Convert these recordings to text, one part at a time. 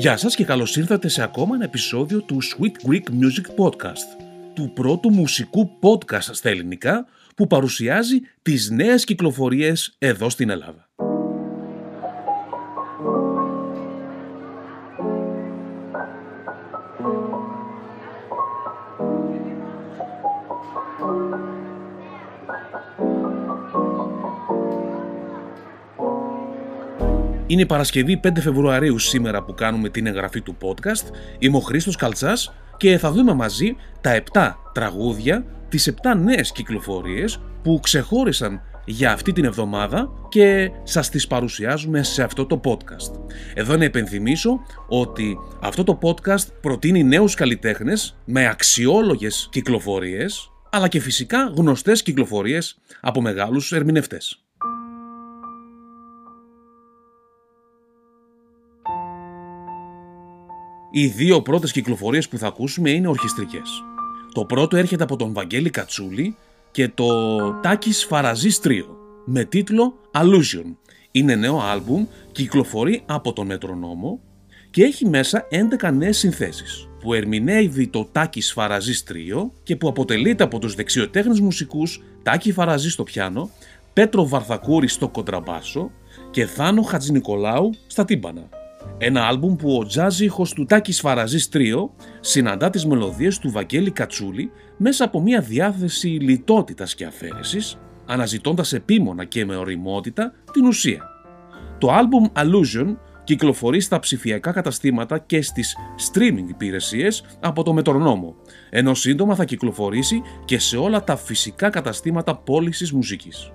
Γεια σας και καλώς ήρθατε σε ακόμα ένα επεισόδιο του Sweet Greek Music Podcast, του πρώτου μουσικού podcast στα ελληνικά που παρουσιάζει τις νέες κυκλοφορίες εδώ στην Ελλάδα. Είναι Παρασκευή 5 Φεβρουαρίου σήμερα που κάνουμε την εγγραφή του podcast. Είμαι ο Χρήστος Καλτσάς και θα δούμε μαζί τα 7 τραγούδια, τις 7 νέες κυκλοφορίες που ξεχώρισαν για αυτή την εβδομάδα και σας τις παρουσιάζουμε σε αυτό το podcast. Εδώ να επενθυμίσω ότι αυτό το podcast προτείνει νέους καλλιτέχνες με αξιόλογες κυκλοφορίες αλλά και φυσικά γνωστές κυκλοφορίες από μεγάλους ερμηνευτές. Οι δύο πρώτες κυκλοφορίες που θα ακούσουμε είναι ορχιστρικές. Το πρώτο έρχεται από τον Βαγγέλη Κατσούλη και το Τάκης Φαραζής Τρίο με τίτλο Allusion. Είναι νέο άλμπουμ, κυκλοφορεί από τον Μετρονόμο και έχει μέσα 11 νέες συνθέσεις που ερμηνεύει το Τάκης Φαραζής Τρίο και που αποτελείται από τους δεξιοτέχνες μουσικούς Τάκη Φαραζή στο πιάνο, Πέτρο Βαρθακούρη στο κοντραμπάσο και Θάνο Χατζηνικολάου στα τύμπανα. Ένα άλμπουμ που ο τζάζ ήχος του Τάκης Σφαραζής Τρίο συναντά τις μελωδίες του Βαγγέλη Κατσούλη μέσα από μια διάθεση λιτότητας και αφαίρεσης, αναζητώντας επίμονα και με οριμότητα την ουσία. Το άλμπουμ Allusion κυκλοφορεί στα ψηφιακά καταστήματα και στις streaming υπηρεσίες από το Μετρονόμο, ενώ σύντομα θα κυκλοφορήσει και σε όλα τα φυσικά καταστήματα πώλησης μουσικής.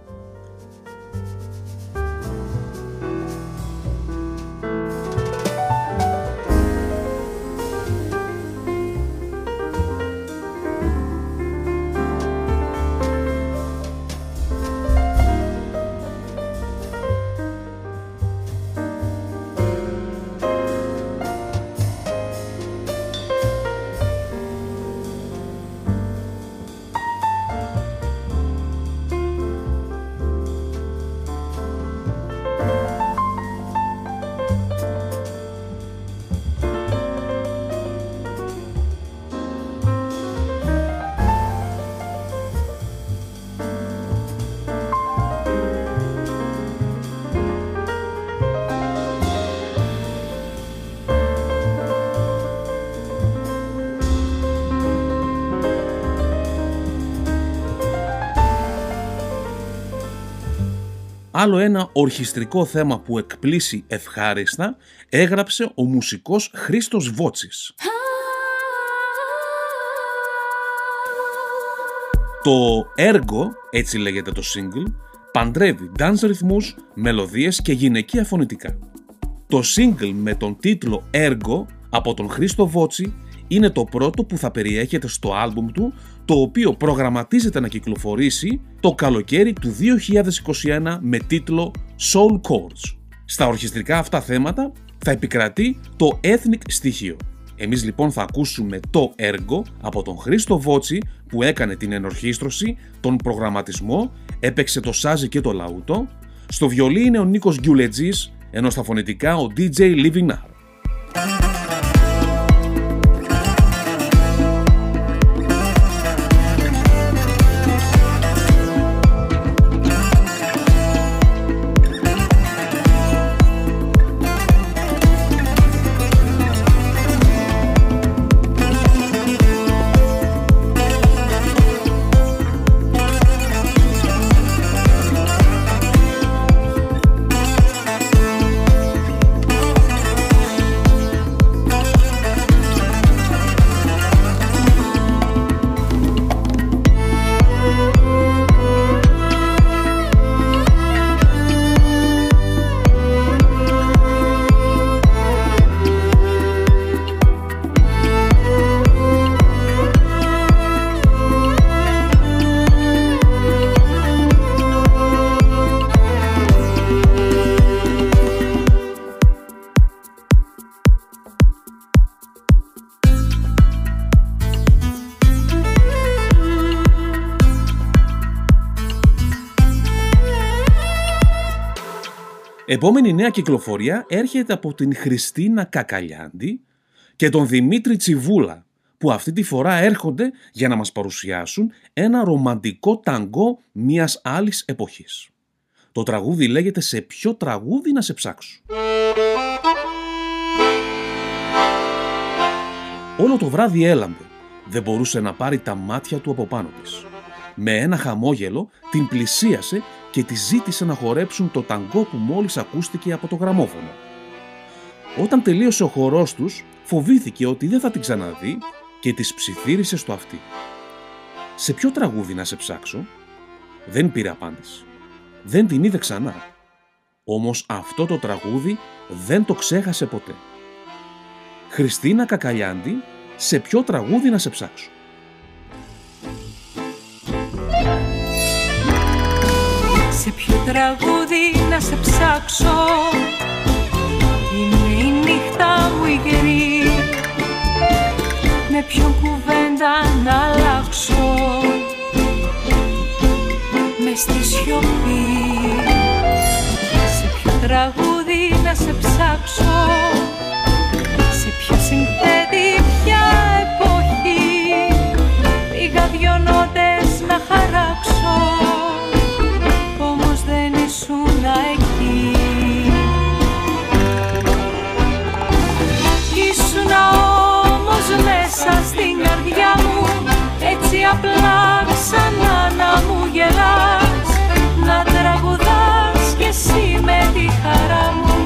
Άλλο ένα ορχιστρικό θέμα που εκπλήσει ευχάριστα έγραψε ο μουσικός Χρήστος Βότσης. Το έργο, έτσι λέγεται το single, παντρεύει dance ρυθμούς, μελωδίες και γυναικεία φωνητικά. Το single με τον τίτλο «Έργο» από τον Χρήστο Βότση είναι το πρώτο που θα περιέχεται στο άλμπουμ του, το οποίο προγραμματίζεται να κυκλοφορήσει το καλοκαίρι του 2021 με τίτλο Soul Chords. Στα ορχιστρικά αυτά θέματα θα επικρατεί το ethnic στοιχείο. Εμείς λοιπόν θα ακούσουμε το έργο από τον Χρήστο Βότσι που έκανε την ενορχίστρωση, τον προγραμματισμό, έπαιξε το σάζι και το λαούτο. Στο βιολί είναι ο Νίκος Γκιουλετζής, ενώ στα φωνητικά ο DJ Living Now. Επόμενη νέα κυκλοφορία έρχεται από την Χριστίνα Κακαλιάντη και τον Δημήτρη Τσιβούλα, που αυτή τη φορά έρχονται για να μας παρουσιάσουν ένα ρομαντικό ταγκό μιας άλλης εποχής. Το τραγούδι λέγεται «Σε ποιο τραγούδι να σε ψάξω». Όλο το βράδυ έλαμπε. Δεν μπορούσε να πάρει τα μάτια του από πάνω της. Με ένα χαμόγελο την πλησίασε και τη ζήτησε να χορέψουν το ταγκό που μόλις ακούστηκε από το γραμμόφωνο. Όταν τελείωσε ο χορός τους, φοβήθηκε ότι δεν θα την ξαναδεί και της ψιθύρισε στο αυτί. «Σε ποιο τραγούδι να σε ψάξω» δεν πήρε απάντηση. Δεν την είδε ξανά. Όμως αυτό το τραγούδι δεν το ξέχασε ποτέ. Χριστίνα Κακαλιάντη, σε ποιο τραγούδι να σε ψάξω; Σε ποιο τραγούδι να σε ψάξω. Είναι η νύχτα μου υγρή Με ποιον κουβέντα να αλλάξω. Με στη σιωπή. Σε ποιο τραγούδι Έτσι απλά ξανά να μου γελάς Να τραγουδάς κι εσύ με τη χαρά μου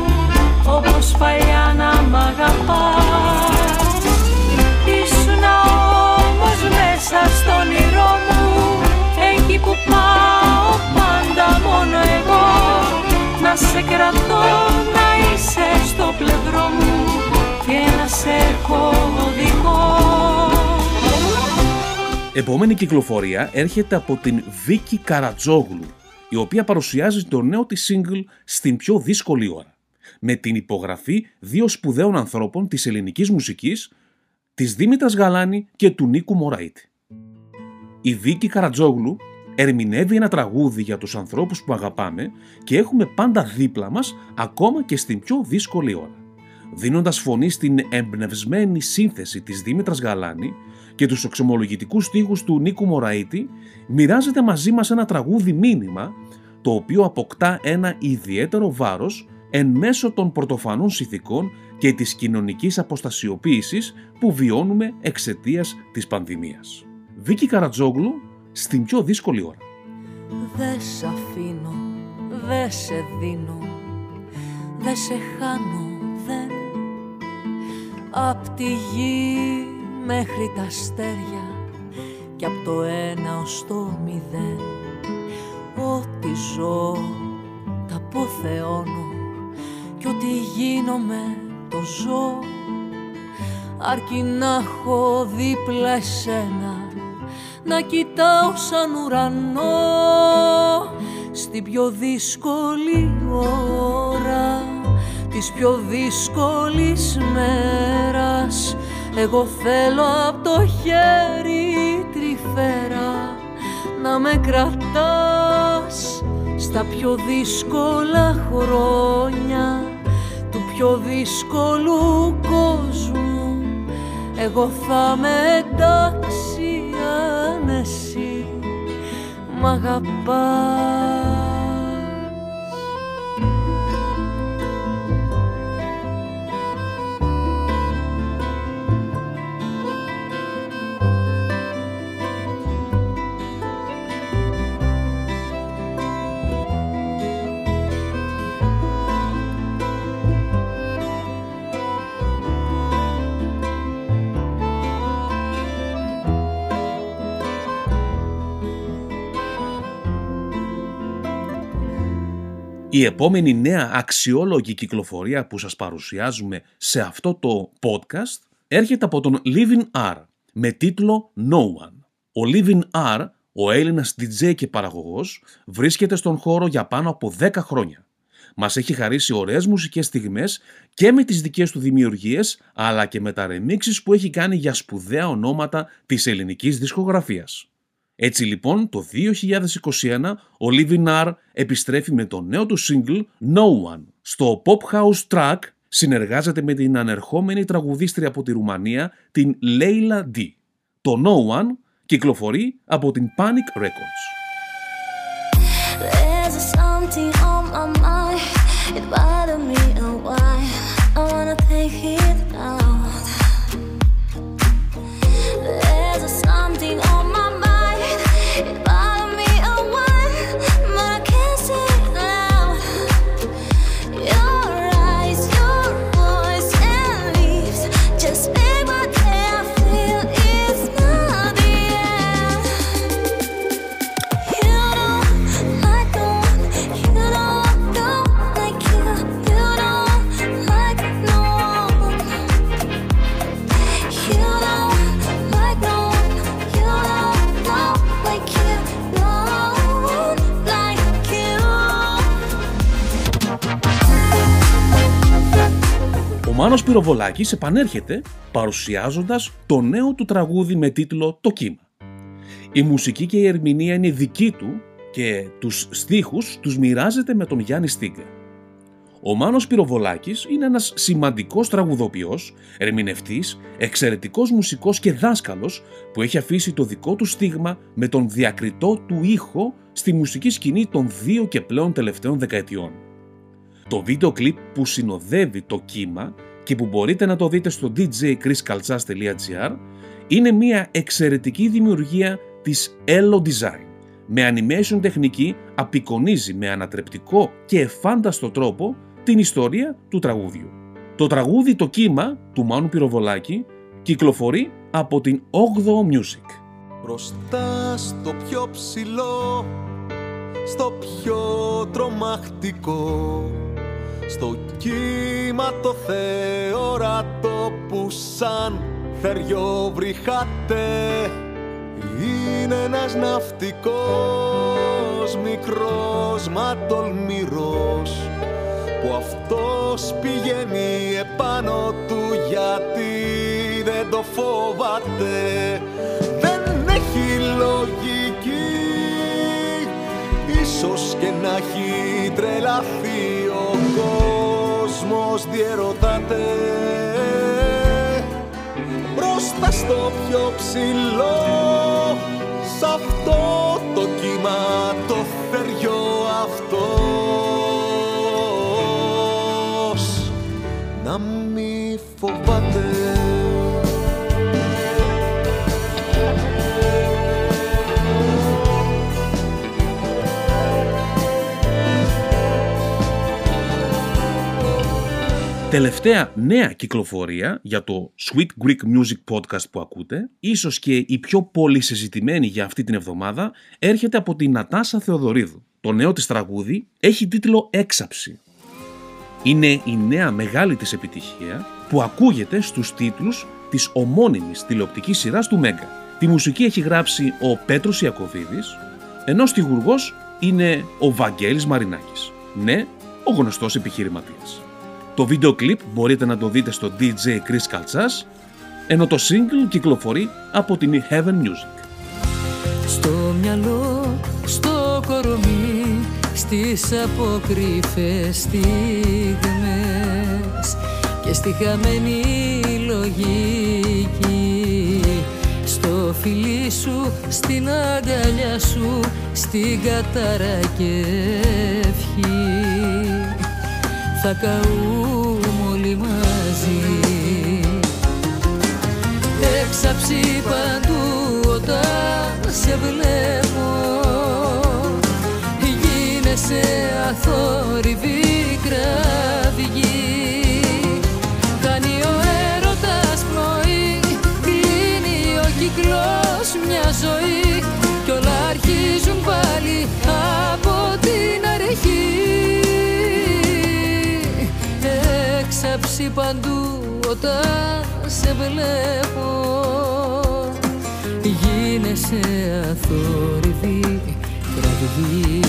Όπως παλιά να μ' αγαπάς. Ήσουν όμως μέσα στο όνειρό μου Εκεί που πάω πάντα μόνο εγώ. Να σε κρατώ να είσαι στο πλευρό μου Και να σε έχω οδηγό Επόμενη κυκλοφορία έρχεται από την Βίκη Καρατζόγλου, η οποία παρουσιάζει το νέο της single στην πιο δύσκολη ώρα, με την υπογραφή δύο σπουδαίων ανθρώπων της ελληνικής μουσικής, της Δήμητρας Γαλάνη και του Νίκου Μωραήτη. Η Βίκη Καρατζόγλου ερμηνεύει ένα τραγούδι για τους ανθρώπους που αγαπάμε και έχουμε πάντα δίπλα μας ακόμα και στην πιο δύσκολη ώρα. Δίνοντας φωνή στην εμπνευσμένη σύνθεση της Δήμητρας Γαλάνη και τους εξομολογητικούς στίχους του Νίκου Μωραήτη, μοιράζεται μαζί μας ένα τραγούδι μήνυμα, το οποίο αποκτά ένα ιδιαίτερο βάρος εν μέσω των πρωτοφανών συνθηκών και της κοινωνικής αποστασιοποίησης που βιώνουμε εξαιτίας της πανδημίας. Βίκη Καρατζόγλου στην πιο δύσκολη ώρα. Δε σ' αφήνω, δε σε δίνω, δε σε χάνω, δεν Απ' τη γη μέχρι τα αστέρια και απ' το ένα ως το μηδέν. Ό,τι ζω τα αποθεώνω κι ό,τι γίνομαι το ζω. Αρκεί να έχω δίπλα εσένα να κοιτάω σαν ουρανό στην πιο δύσκολη ώρα της πιο δύσκολης μέρας εγώ θέλω απ' το χέρι τρυφέρα να με κρατάς στα πιο δύσκολα χρόνια του πιο δύσκολου κόσμου. Εγώ θα με εντάξει αν εσύ μ' αγαπάς Η επόμενη νέα αξιόλογη κυκλοφορία που σας παρουσιάζουμε σε αυτό το podcast έρχεται από τον Living R με τίτλο No One. Ο Living R, ο Έλληνας DJ και παραγωγός, βρίσκεται στον χώρο για πάνω από 10 χρόνια. Μας έχει χαρίσει ωραίες μουσικές στιγμές και με τις δικές του δημιουργίες, αλλά και με τα remixes που έχει κάνει για σπουδαία ονόματα της ελληνικής δισκογραφίας. Έτσι λοιπόν το 2021 ο Λιβινάρ επιστρέφει με το νέο του single No One. Στο Pop House Track συνεργάζεται με την ανερχόμενη τραγουδίστρια από τη Ρουμανία την Leila D. Το No One κυκλοφορεί από την Panic Records. Μάνος Πυροβολάκης επανέρχεται παρουσιάζοντας το νέο του τραγούδι με τίτλο «Το κύμα». Η μουσική και η ερμηνεία είναι δική του και τους στίχους τους μοιράζεται με τον Γιάννη Στίγκα. Ο Μάνος Πυροβολάκης είναι ένας σημαντικός τραγουδοποιός, ερμηνευτής, εξαιρετικός μουσικός και δάσκαλος που έχει αφήσει το δικό του στίγμα με τον διακριτό του ήχο στη μουσική σκηνή των δύο και πλέον τελευταίων δεκαετιών. Το βίντεο κλιπ που συνοδεύει το κύμα και που μπορείτε να το δείτε στο djchriskaltsas.gr είναι μια εξαιρετική δημιουργία της Elo Design. Με animation τεχνική απεικονίζει με ανατρεπτικό και εφάνταστο τρόπο την ιστορία του τραγούδιου. Το τραγούδι «Το κύμα» του Μάνου Πυροβολάκη κυκλοφορεί από την 8ο Music. Μπροστά στο πιο ψηλό, στο πιο τρομακτικό στο κύμα το θεόρατο που σαν θεριό βρυχάτε Είναι ένας ναυτικός μικρός μα τολμηρός Που αυτός πηγαίνει επάνω του γιατί δεν το φοβάται. Δεν έχει λογική Ίσως και να έχει τρελαθεί κόσμος διερωτάται. Μπροστά στο πιο ψηλό σ' αυτό Τελευταία νέα κυκλοφορία για το Sweet Greek Music Podcast που ακούτε, ίσως και η πιο πολύ συζητημένη για αυτή την εβδομάδα, έρχεται από την Νατάσα Θεοδωρίδου. Το νέο της τραγούδι έχει τίτλο «Έξαψη». Είναι η νέα μεγάλη της επιτυχία που ακούγεται στους τίτλους της ομώνυμης τηλεοπτικής σειράς του Μέγκα. Τη μουσική έχει γράψει ο Πέτρος Ιακωβίδης, ενώ στιγουργός είναι ο Βαγγέλης Μαρινάκης. Ναι, ο γνωστός επιχειρηματίας. Το βίντεο κλιπ μπορείτε να το δείτε στο DJ Chris Kaltsas, ενώ το single κυκλοφορεί από την Heaven Music. Στο μυαλό, στο κορμί, στις αποκρύφες στιγμές και στη χαμένη λογική στο φιλί σου, στην αγκαλιά σου, στην κατάρα και ευχή θα καούμε όλοι μαζί. Έξαψη παντού όταν σε βλέπω. Γίνεσαι αθόρυβη παντού όταν σε βλέπω. Γίνεσαι αθόρυβη κραυγή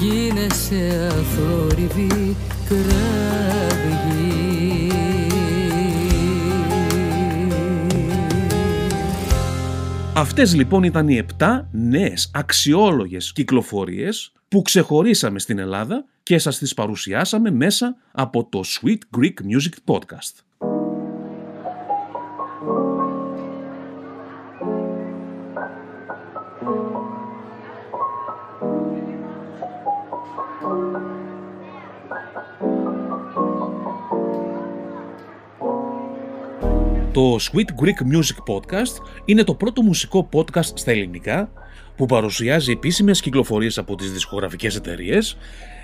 Γίνεσαι αθόρυβη Αυτές λοιπόν ήταν οι 7 νέες αξιόλογες κυκλοφορίες που ξεχωρίσαμε στην Ελλάδα και σας τις παρουσιάσαμε μέσα από το Sweet Greek Music Podcast. Το Sweet Greek Music Podcast είναι το πρώτο μουσικό podcast στα ελληνικά που παρουσιάζει επίσημες κυκλοφορίες από τις δισκογραφικές εταιρείες,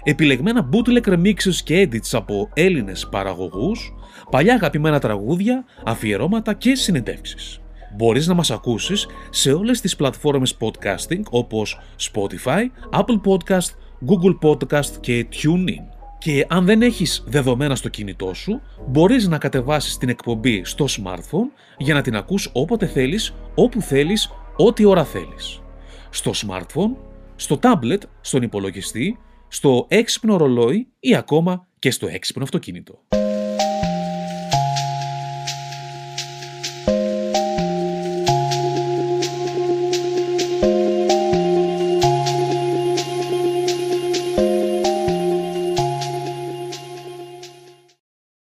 επιλεγμένα bootleg remixes και edits από Έλληνες παραγωγούς, παλιά αγαπημένα τραγούδια, αφιερώματα και συνεντεύξεις. Μπορείς να μας ακούσεις σε όλες τις πλατφόρμες podcasting όπως Spotify, Apple Podcast, Google Podcast και TuneIn. Και αν δεν έχεις δεδομένα στο κινητό σου, μπορείς να κατεβάσεις την εκπομπή στο smartphone για να την ακούς όποτε θέλεις, όπου θέλεις, ό,τι ώρα θέλεις. Στο smartphone, στο tablet, στον υπολογιστή, στο έξυπνο ρολόι ή ακόμα και στο έξυπνο αυτοκίνητο.